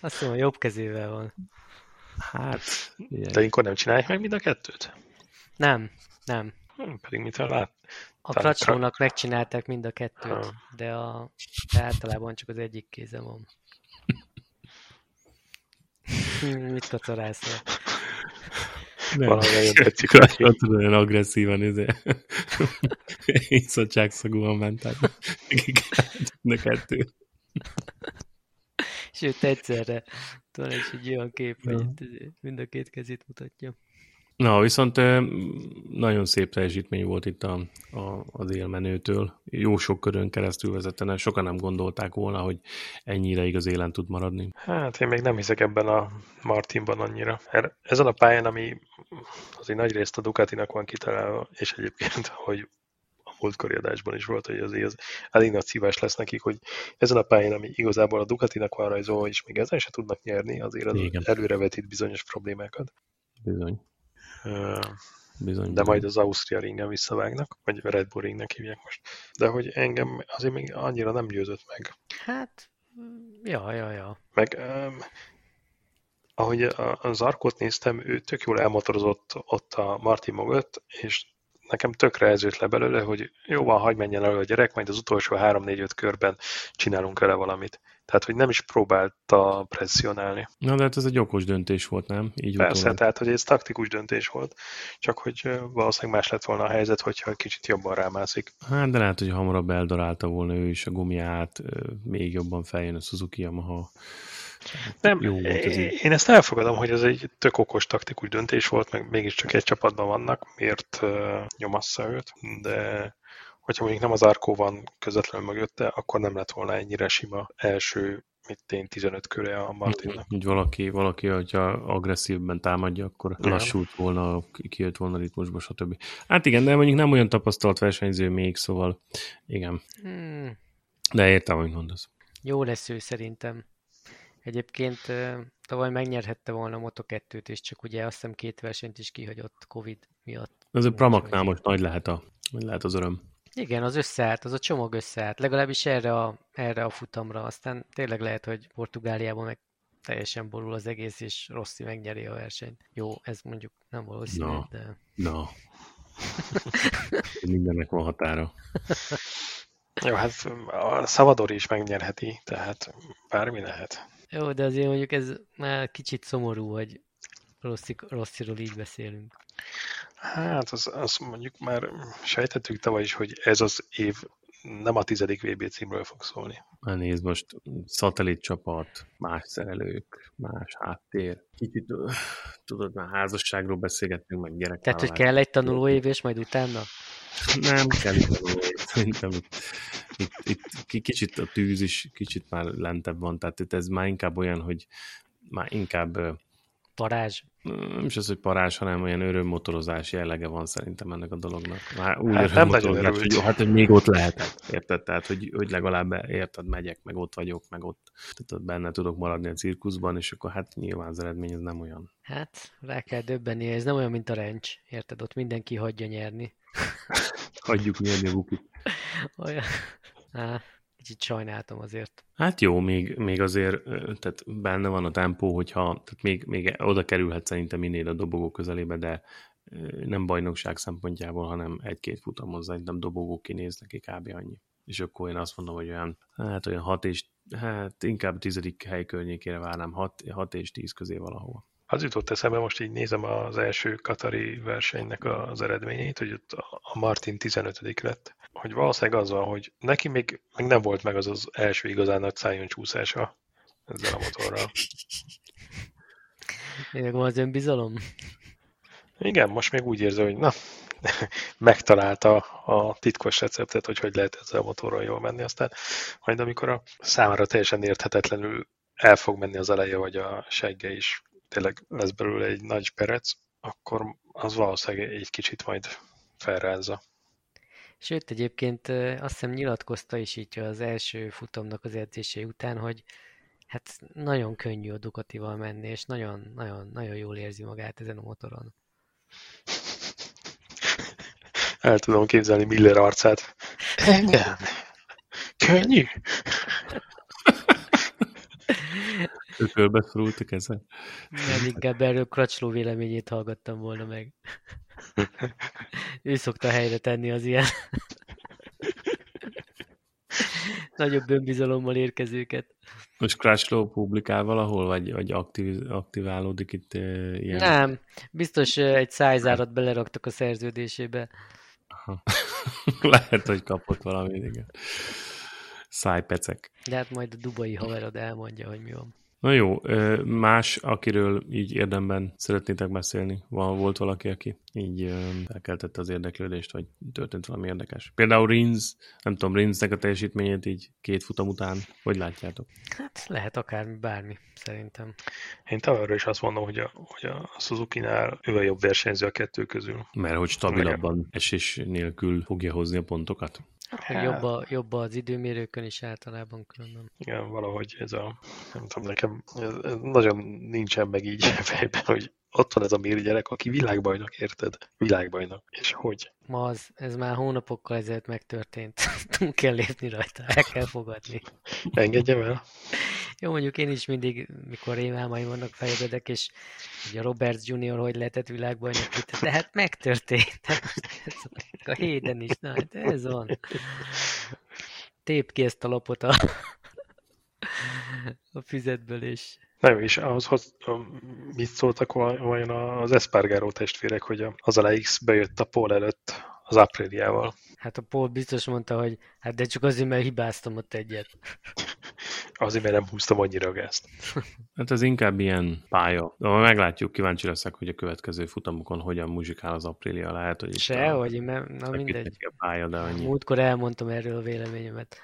Azt mondom, jobb kezével van. Hát... Ilyen. De inkább nem csinálják meg mind a kettőt? Nem, nem. Hm, pedig mit lát? A kracsónak megcsinálták mind a kettőt, ha. de, a, de általában csak az egyik kéze van. Mit kacarálsz? Nem. Valahogy nagyon tetszik. Hogy... Olyan agresszívan, ez iszadságszagúan ment át. Ne kettő. Sőt, egyszerre. Talán is egy olyan kép, hogy mind a két kezét mutatja. Na, viszont nagyon szép teljesítmény volt itt a, a, az élmenőtől. Jó sok körön keresztül vezetene, sokan nem gondolták volna, hogy ennyi ideig az élen tud maradni. Hát én még nem hiszek ebben a Martinban annyira. Ezen a pályán, ami azért nagy részt a Ducatinak van kitalálva, és egyébként, hogy a múltkori adásban is volt, hogy azért az elég nagy szívás lesz nekik, hogy ezen a pályán, ami igazából a Ducatinak van rajzolva, és még ezen se tudnak nyerni, azért az előrevetít bizonyos problémákat. Bizony. Bizony, de majd az Ausztria ringen visszavágnak, vagy Red Bull ringnek hívják most. De hogy engem azért még annyira nem győzött meg. Hát, ja, ja, ja. Meg um, ahogy a, az Arkot néztem, ő tök jól elmotorozott ott a Martin mögött, és nekem tökre ez jött le belőle, hogy jó van, hagyd menjen elő a gyerek, majd az utolsó 3-4-5 körben csinálunk vele valamit. Tehát, hogy nem is próbálta presszionálni. Na, de hát ez egy okos döntés volt, nem? Így Persze, utólag. tehát, hogy ez taktikus döntés volt, csak hogy valószínűleg más lett volna a helyzet, hogyha kicsit jobban rámászik. Hát, de lehet, hogy hamarabb eldarálta volna ő is a gumiát, még jobban feljön a Suzuki Yamaha. Nem, Jó volt ez így. én ezt elfogadom, hogy ez egy tök okos taktikus döntés volt, meg mégiscsak egy csapatban vannak, miért uh, nyomassza őt, de hogyha mondjuk nem az Arkó van közvetlenül mögötte, akkor nem lett volna ennyire sima első, mit én 15 köre a Martinnak. Hogy valaki, valaki, hogyha agresszívben támadja, akkor Igen. lassult volna, kijött volna ritmusba, stb. Hát igen, de mondjuk nem olyan tapasztalt versenyző még, szóval igen. Hmm, De értem, amit mondasz. jó lesz ő szerintem. Egyébként tavaly megnyerhette volna a Moto2-t, és csak ugye azt hiszem két versenyt is kihagyott Covid miatt. Ez a Pramaknál most nagy lehet, a, nagy lehet az öröm. Igen, az összeállt, az a csomag összeállt, legalábbis erre a, erre a futamra. Aztán tényleg lehet, hogy Portugáliában meg teljesen borul az egész, és Rossi megnyeri a versenyt. Jó, ez mondjuk nem valószínű, Na. de... Na. Mindennek van határa. Jó, hát a Savadori is megnyerheti, tehát bármi lehet. Jó, de azért mondjuk ez már kicsit szomorú, hogy Rossi, Rossiról így beszélünk. Hát, az, az mondjuk már sejtettük tavaly is, hogy ez az év nem a tizedik VB címről fog szólni. Hát nézd most, szatellit csapat, más szerelők, más háttér. Kicsit, tudod, már házasságról beszélgettünk, meg Tehát, hogy kell egy tanulóév, és majd utána? Nem kell itt, szerintem itt, itt, itt ki- kicsit a tűz is kicsit már lentebb van, tehát itt ez már inkább olyan, hogy már inkább ö, Varázs. nem is az, hogy parás, hanem olyan örömmotorozás jellege van szerintem ennek a dolognak. Már úgy Hát nem nagyon örömmotorozás, hogy, jó, hát, hogy még ott lehetek, érted? Tehát, hogy, hogy legalább érted, megyek, meg ott vagyok, meg ott tehát ott benne tudok maradni a cirkuszban, és akkor hát nyilván az eredmény ez nem olyan. Hát, rá kell döbbenni, ez nem olyan, mint a rencs, érted? Ott mindenki hagyja nyerni. Hagyjuk nyerni a bukit. Olyan... Á, kicsit sajnáltam azért. Hát jó, még, még azért tehát benne van a tempó, hogyha tehát még, még oda kerülhet szerintem minél a dobogó közelébe, de nem bajnokság szempontjából, hanem egy-két futamon szerintem dobogó kinéz neki kb. annyi. És akkor én azt mondom, hogy olyan, hát olyan 6 és, hát inkább tizedik hely környékére várnám, 6, és 10 közé valahol. Az jutott eszembe, most így nézem az első Katari versenynek az eredményeit, hogy ott a Martin 15 lett. Hogy valószínűleg az van, hogy neki még, még nem volt meg az az első igazán nagy szájon csúszása ezzel a motorral. Tényleg van az önbizalom? Igen, most még úgy érzi, hogy na, megtalálta a titkos receptet, hogy hogy lehet ezzel a motorral jól menni. Aztán majd amikor a számára teljesen érthetetlenül el fog menni az eleje, vagy a segge is tényleg lesz belőle egy nagy perec, akkor az valószínűleg egy kicsit majd felrázza. Sőt, egyébként azt hiszem nyilatkozta is így az első futamnak az edzései után, hogy hát nagyon könnyű a Ducatival menni, és nagyon, nagyon, nagyon jól érzi magát ezen a motoron. El tudom képzelni Miller arcát. Engem? Könnyű? Ökölbe szorultak ezzel. Nem, inkább erről Kracsló véleményét hallgattam volna meg. ő szokta helyre tenni az ilyen nagyobb önbizalommal érkezőket. Most Crashlow publikál valahol, vagy, vagy aktiv, aktiválódik itt uh, ilyen? Nem, biztos egy szájzárat beleraktak a szerződésébe. Aha. Lehet, hogy kapott valamit, igen. Szájpecek. De hát majd a dubai haverod elmondja, hogy mi van. Na jó, más, akiről így érdemben szeretnétek beszélni? Van, volt valaki, aki így felkeltette az érdeklődést, vagy történt valami érdekes? Például Rins, nem tudom, Rinsnek a teljesítményét így két futam után, hogy látjátok? Hát lehet akármi, bármi, szerintem. Én továbbra is azt mondom, hogy a, hogy a Suzuki-nál ő a jobb versenyző a kettő közül. Mert hogy stabilabban esés nélkül fogja hozni a pontokat? Meg jobb, a, jobb az időmérőkön is általában különben. Igen, valahogy ez a, nem tudom, nekem ez, ez nagyon nincsen meg így fejben, hogy ott van ez a Mir gyerek, aki világbajnok, érted? Világbajnok. És hogy? Ma az, ez már hónapokkal ezelőtt megtörtént. Túl kell lépni rajta, el kell fogadni. Engedjem el. Jó, mondjuk én is mindig, mikor rémálmaim vannak fejebedek, és ugye Roberts Junior hogy lehetett világbajnok itt, de hát megtörtént. A héten is, na hát ez van. Tép ki ezt a lapot a, a füzetből, és nem, és ahhoz, hogy mit szóltak vajon az Espargaro testvérek, hogy az Alex bejött a Paul előtt az Apriliával. Hát a Paul biztos mondta, hogy hát de csak azért, mert hibáztam ott egyet. azért, mert nem húztam annyira a gázt. Hát ez inkább ilyen pálya. De meglátjuk, kíváncsi leszek, hogy a következő futamokon hogyan muzsikál az Aprilia. Lehet, hogy Sehogy, mert na mindegy. A pálya, de annyi. Múltkor elmondtam erről a véleményemet.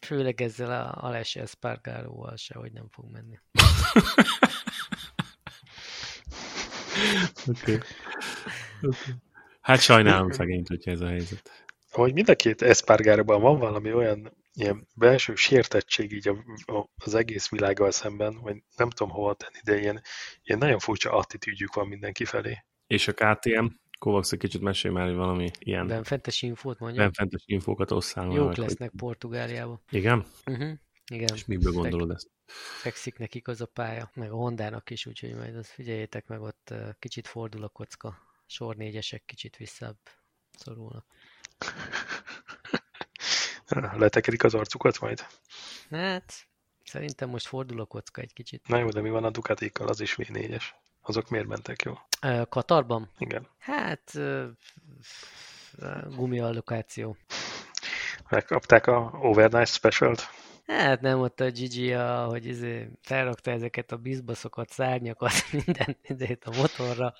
Főleg ezzel a Alessi Espargaróval se, hogy nem fog menni. Oké. okay. okay. Hát sajnálom szegényt, hogyha ez a helyzet. Hogy mind a két Espargaróban van valami olyan ilyen belső sértettség így a, a, az egész világgal szemben, vagy nem tudom hova tenni, de ilyen, ilyen nagyon furcsa attitűdjük van mindenki felé. És a KTM? Kovacs, egy kicsit mesélj már, hogy valami ilyen... Benfentes infót mondja. Benfentes infókat osszál Jók lesznek hogy... Portugáliában. Igen? Uh-huh. Igen. És miből gondolod ezt? Fekszik nekik az a pálya, meg a Hondának is, úgyhogy majd azt figyeljétek meg, ott kicsit fordul a kocka. Sor négyesek kicsit visszább szorulnak. Letekerik az arcukat majd? Hát, szerintem most fordul a kocka egy kicsit. Na jó, de mi van a Ducatikkal, az is V4-es. Azok miért mentek jó? Katarban? Igen. Hát, gumiallokáció. Megkapták a Overnight Special-t? Hát nem ott a Gigi, a, hogy izé felrakta ezeket a bizbaszokat, szárnyakat, minden izét a motorra,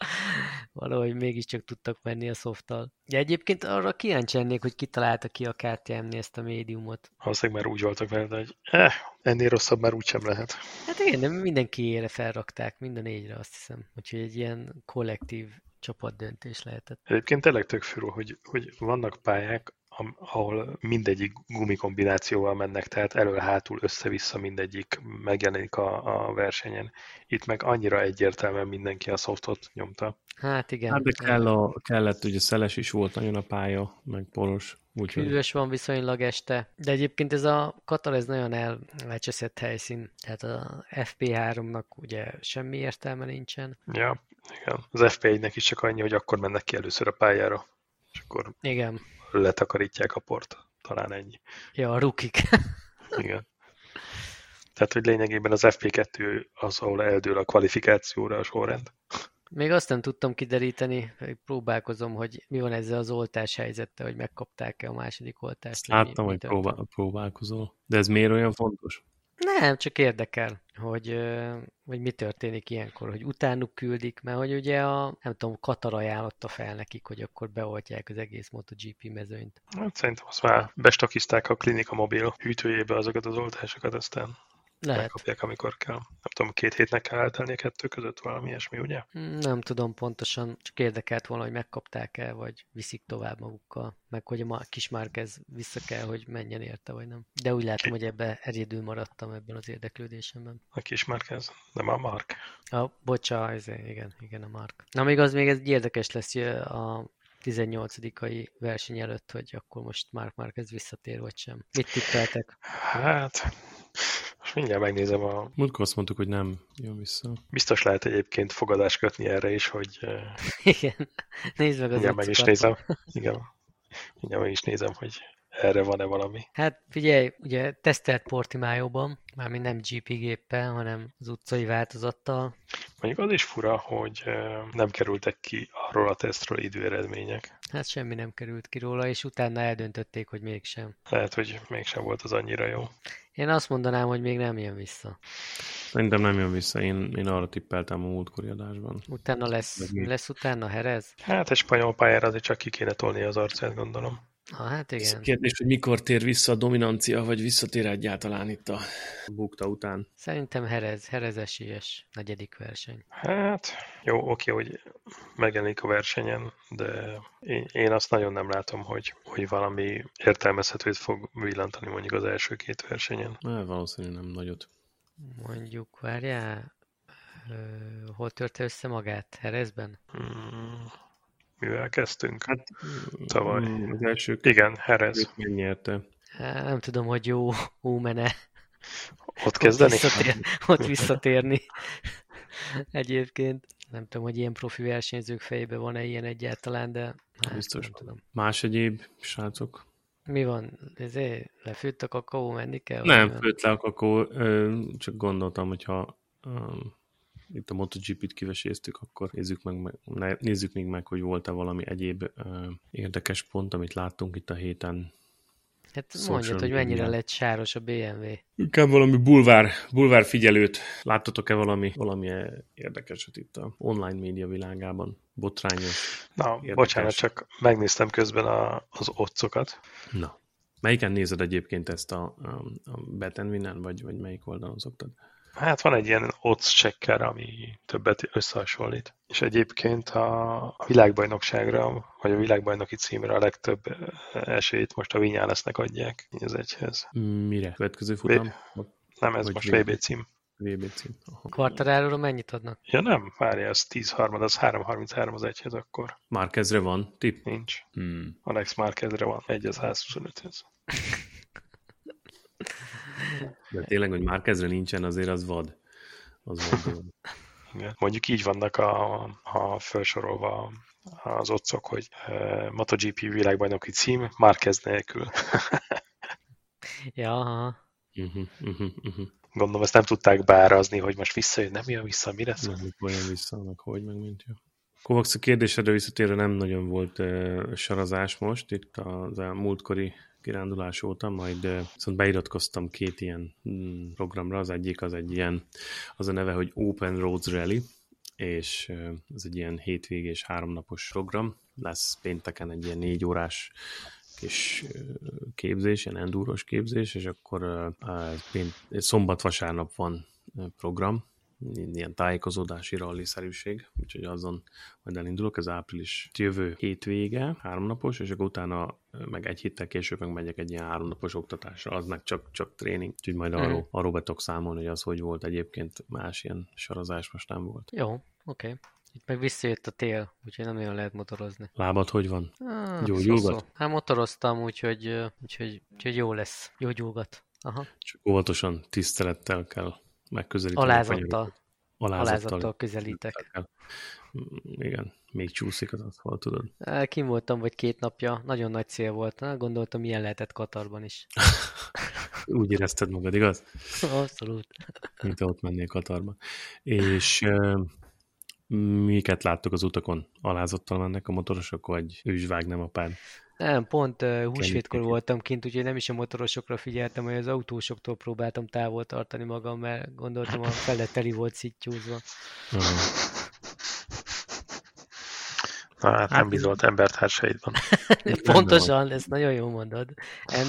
valahogy mégiscsak tudtak menni a szofttal. De egyébként arra kíváncsi lennék, hogy kitalálta ki a ktm ezt a médiumot. Valószínűleg már úgy voltak vele, hogy eh, ennél rosszabb már úgysem lehet. Hát igen, de mindenkiére felrakták, mind a négyre azt hiszem. Úgyhogy egy ilyen kollektív csapatdöntés lehetett. Egyébként tényleg tök furó, hogy, hogy vannak pályák, ahol mindegyik gumikombinációval mennek, tehát elől-hátul össze-vissza mindegyik megjelenik a, a versenyen. Itt meg annyira egyértelműen mindenki a softot nyomta. Hát igen. Hát de kell a, kellett, ugye szeles is volt nagyon a pálya, meg poros. Úgyhogy... Hűvös van viszonylag este, de egyébként ez a Katar ez nagyon el, elcseszett helyszín, tehát a FP3-nak ugye semmi értelme nincsen. Ja, igen. Az FP1-nek is csak annyi, hogy akkor mennek ki először a pályára, és akkor igen letakarítják a port. Talán ennyi. Ja, a rukik. Igen. Tehát, hogy lényegében az FP2 az, ahol eldől a kvalifikációra a sorrend. Még azt nem tudtam kideríteni, próbálkozom, hogy mi van ezzel az oltás helyzettel, hogy megkapták-e a második oltást. Láttam, hogy próbál, próbálkozol. De ez miért olyan fontos? Nem, csak érdekel, hogy, hogy mi történik ilyenkor, hogy utánuk küldik, mert hogy ugye a, nem tudom, Katar ajánlotta fel nekik, hogy akkor beoltják az egész MotoGP mezőnyt. Hát szerintem azt már bestakizták a klinika mobil hűtőjébe azokat az oltásokat, aztán lehet. Megkapják, amikor kell. Nem tudom, két hétnek kell eltelni a kettő között valami ilyesmi, ugye? Nem tudom pontosan, csak érdekelt volna, hogy megkapták-e, vagy viszik tovább magukkal. Meg hogy a kis ez vissza kell, hogy menjen érte, vagy nem. De úgy látom, hogy ebbe egyedül maradtam ebben az érdeklődésemben. A kis ez, nem a Mark. A, bocsa, ez, igen, igen, a Mark. Na még az még ez érdekes lesz a 18-ai verseny előtt, hogy akkor most Mark Marquez visszatér, vagy sem. Mit tippeltek? Hát, most mindjárt megnézem a... Múltkor azt mondtuk, hogy nem jön vissza. Biztos lehet egyébként fogadást kötni erre is, hogy... Igen, nézd meg az Mindjárt meg is nézem. Igen. Mindjárt meg is nézem, hogy erre van-e valami. Hát figyelj, ugye tesztelt Portimájóban, mármint nem GP géppel, hanem az utcai változattal. Mondjuk az is fura, hogy nem kerültek ki arról a tesztről időeredmények. Hát semmi nem került ki róla, és utána eldöntötték, hogy mégsem. Lehet, hogy mégsem volt az annyira jó. Én azt mondanám, hogy még nem jön vissza. Szerintem nem jön vissza, én, én arra tippeltem a múltkori adásban. Utána lesz, lesz utána Herez? Hát egy spanyol pályára azért csak ki kéne tolni az arcát, gondolom. Ha, hát igen. Ez kérdés, hogy mikor tér vissza a dominancia, vagy visszatér egyáltalán itt a bukta után. Szerintem Herez, Herez esélyes negyedik verseny. Hát, jó, oké, hogy megjelenik a versenyen, de én, én azt nagyon nem látom, hogy, hogy valami értelmezhetőt fog villantani mondjuk az első két versenyen. Na, valószínűleg nem nagyot. Mondjuk, várjál, hol törte össze magát? Herezben? Hmm, mivel kezdtünk? Hát Tavaly. mm, az első Igen, Herez. megnyerte. Á, Nem tudom, hogy jó ómene Ott ott, kezdeni? visszatér, ott visszatérni. Egyébként nem tudom, hogy ilyen profi versenyzők fejében van-e ilyen egyáltalán, de hát, Biztos nem tudom. Más egyéb, srácok? Mi van? Ezért lefőtt a kakaó, menni kell? Nem, főtt le a kakó, ö, csak gondoltam, hogyha um, itt a MotoGP-t kiveséztük, akkor nézzük, meg, nézzük még meg, hogy volt-e valami egyéb ö, érdekes pont, amit láttunk itt a héten. Hát social mondjad, hogy mennyire media. lett sáros a BMW. Inkább valami bulvár, bulvár figyelőt. Láttatok-e valami, valami érdekeset itt a online média világában? Botrányos. Na, Érdekes. bocsánat, csak megnéztem közben a, az otcokat. Na. Melyiken nézed egyébként ezt a, a, a Betenvinen, vagy, vagy melyik oldalon szoktad? Hát van egy ilyen odds checker, ami többet összehasonlít. És egyébként a, világbajnokságra, vagy a világbajnoki címre a legtöbb eh, esélyt most a Vinyálesznek adják így az egyhez. Mire? Következő futam? Nem, ez Vagy most VB. Cím. VB cím. Quartararo mennyit adnak? Ja nem, várja, az 10 harmad, az 3.33 az egyhez, akkor Márkezre van tipp? nincs. Hmm. Alex Márkezre van, egy az 125-hez. De tényleg, hogy Márkezre nincsen, azért az vad. Az vad. Igen. Mondjuk így vannak a, a felsorolva az otcok, hogy uh, MotoGP világbajnoki cím, Márkez nélkül. Ja, aha. Uh-huh, uh-huh, uh-huh. Gondolom ezt nem tudták beárazni, hogy most visszajön, nem jön vissza, mi lesz? Nem, jön vissza, meg hogy, meg mint jó. Kovacs a kérdésedre visszatérve nem nagyon volt uh, sarazás most, itt az a múltkori kirándulás óta, majd viszont beiratkoztam két ilyen mm, programra, az egyik az egy ilyen, az a neve, hogy Open Roads Rally, és ez egy ilyen hétvégés háromnapos program, lesz pénteken egy ilyen négy órás kis képzés, ilyen endúros képzés, és akkor pént, szombat-vasárnap van program, ilyen tájékozódási ralliszerűség, úgyhogy azon majd elindulok, ez április jövő hétvége, háromnapos, és akkor utána meg egy héttel később meg megyek egy ilyen háromnapos oktatásra, az meg csak, csak tréning, úgyhogy majd Mhm. arról, arról be tudok számolni, hogy az hogy volt egyébként, más ilyen sarazás most nem volt. Jó, oké. Okay. Itt meg visszajött a tél, úgyhogy nem olyan lehet motorozni. Lábad hogy van? Ah, Gyógyulgat? Hát motoroztam, úgyhogy, úgyhogy, úgyhogy jó lesz. Gyógyulgat. Aha. Csak óvatosan, tisztelettel kell megközelíteni. a Alázattal. Alázattal. Alázattal közelítek. Igen, még csúszik az aszfalt, tudod. Kim voltam vagy két napja, nagyon nagy cél volt. Na, gondoltam, milyen lehetett Katarban is. Úgy érezted magad, igaz? Abszolút. Mint ott mennél Katarba. És uh, miket láttok az utakon? Alázattal mennek a motorosok, vagy ő is vágnám apád? Nem, pont uh, húsvétkor voltam kint, úgyhogy nem is a motorosokra figyeltem, hogy az autósoktól próbáltam távol tartani magam, mert gondoltam, a fele teli volt szittyúzva. Uh, Na, hát nem bizolt embertársaidban. Pontosan, ezt nagyon jól mondod.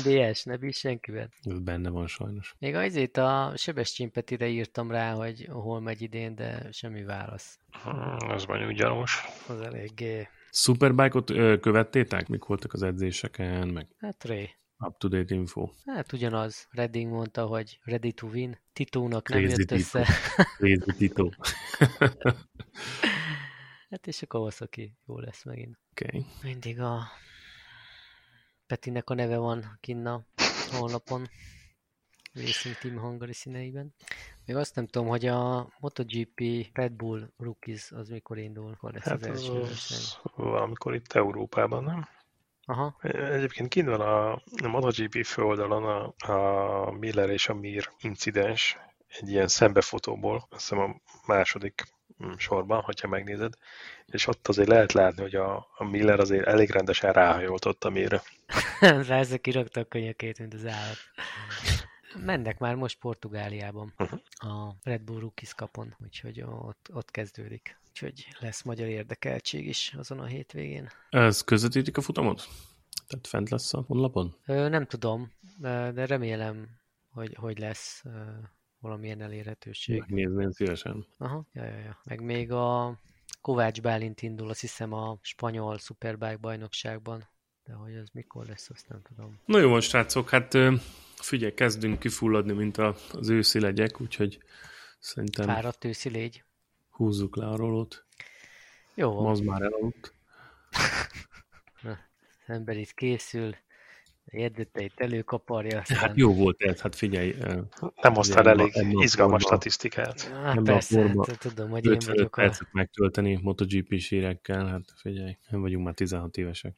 MBS, ne bízz senkivel. benne van sajnos. Még azért a Sebestyén Petire írtam rá, hogy hol megy idén, de semmi válasz. Hmm, Az mondjuk gyanús. Az eléggé, Superbike-ot ö, követtétek? Mik voltak az edzéseken, meg hát ré. up-to-date info? Hát ugyanaz. Redding mondta, hogy ready to win. Titónak nem Crazy jött Tito. össze. Crazy Tito. Hát és a Kawasaki jó lesz megint. Okay. Mindig a Petinek a neve van kinn a honlapon. Racing Team hangari színeiben. Még azt nem tudom, hogy a MotoGP Red Bull Rookies az mikor indul, hol lesz Hát az az, első az valamikor itt Európában, nem? Aha, Egyébként kint van a, a MotoGP főoldalon a, a Miller és a Mir incidens, egy ilyen szembefotóból, azt hiszem a második mm, sorban, hogyha megnézed, és ott azért lehet látni, hogy a, a Miller azért elég rendesen ráhajolt ott a Mirre. rá ezek kiraktak a könyökét, mint az állat. Mennek már most Portugáliában Uh-huh. a Red Bull Rookies kapon, úgyhogy ott, ott kezdődik. Úgyhogy lesz magyar érdekeltség is azon a hétvégén. Ez közvetítik a futamot? Tehát fent lesz a honlapon? Ö, nem tudom, de remélem, hogy, hogy lesz ö, valamilyen elérhetőség. Megnézném szívesen. Aha, ja, ja, ja. Meg még a Kovács Bálint indul, azt hiszem a spanyol Superbike bajnokságban, de hogy az mikor lesz, azt nem tudom. Na jó van, srácok, hát figyelj, kezdünk kifulladni, mint a, az őszi legyek, úgyhogy szerintem Fáradt őszi légy. húzzuk le a rolót. Jó van. Az már elaludt. Az ember itt készül, érdeteit előkaparja, aztán... Hát jó volt ez, hát figyelj. Nem hoztál a- elég a izgalmas statisztikát. Hát a persze, hát tudom, hogy én 55 vagyok a... percet megtölteni MotoGP sírekkel, hát figyelj, nem vagyunk már 16 évesek.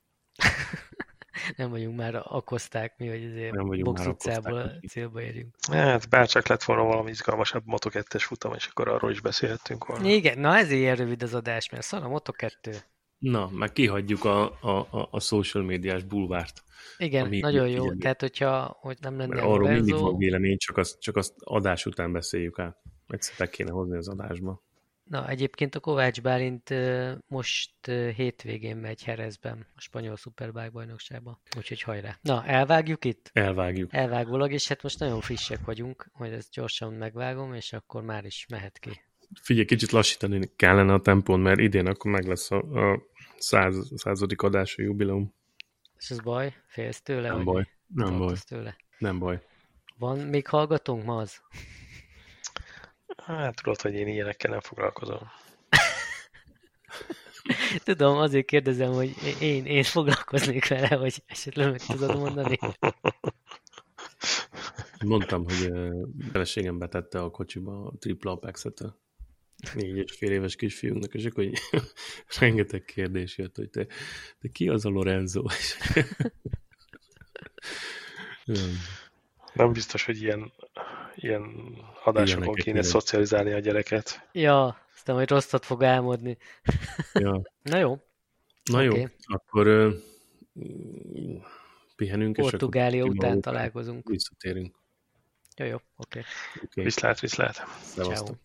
Nem vagyunk már akozták mi, hogy azért Nem vagyunk box utcából akozták, célba érjünk. Hát bárcsak lett volna valami izgalmasabb Moto2-es futam, és akkor arról is beszélhettünk volna. Igen, na ezért ilyen rövid az adás, mert szar a Moto2. Na, meg kihagyjuk a, a, a, a social médiás bulvárt. Igen, Ami- nagyon jó. figyelj. Tehát, hogyha hogy nem lenne Mert arról mindig van vélemény, csak azt, csak azt adás után beszéljük át. Egyszer be kéne hozni az adásba. Na, egyébként a Kovács Bálint most hétvégén megy Herezben, a spanyol szuperbike bajnokságban. Úgyhogy hajrá. Na, elvágjuk itt? Elvágjuk. Elvágólag, és hát most nagyon frissek vagyunk, hogy ezt gyorsan megvágom, és akkor már is mehet ki. Figyelj, kicsit lassítani kellene a tempón, mert idén akkor meg lesz a, a száz, századik adás a jubileum. És ez baj? Félsz tőle? Nem baj, nem baj, tőle? nem baj. Van még hallgatónk ma az? Hát tudod, hogy én ilyenekkel nem foglalkozom. Tudom, azért kérdezem, hogy én, én foglalkoznék vele, hogy esetleg meg tudod mondani. Mondtam, hogy feleségem betette a kocsiba a tripla Apex-et a négy és fél éves kisfiúnknak, és akkor rengeteg kérdés jött, hogy te, te ki az a Lorenzo? Nem biztos, hogy ilyen, ilyen adásokon Ilyeneket kéne nem. szocializálni a gyereket. Ja, aztán majd rosszat fog álmodni. Ja. Na jó, Na jó, Oké. akkor mm, pihenünk, és Portugália akkor után találkozunk. visszatérünk. Jó, jó, oké. Okay. Viszlát, viszlát. Szevasztok.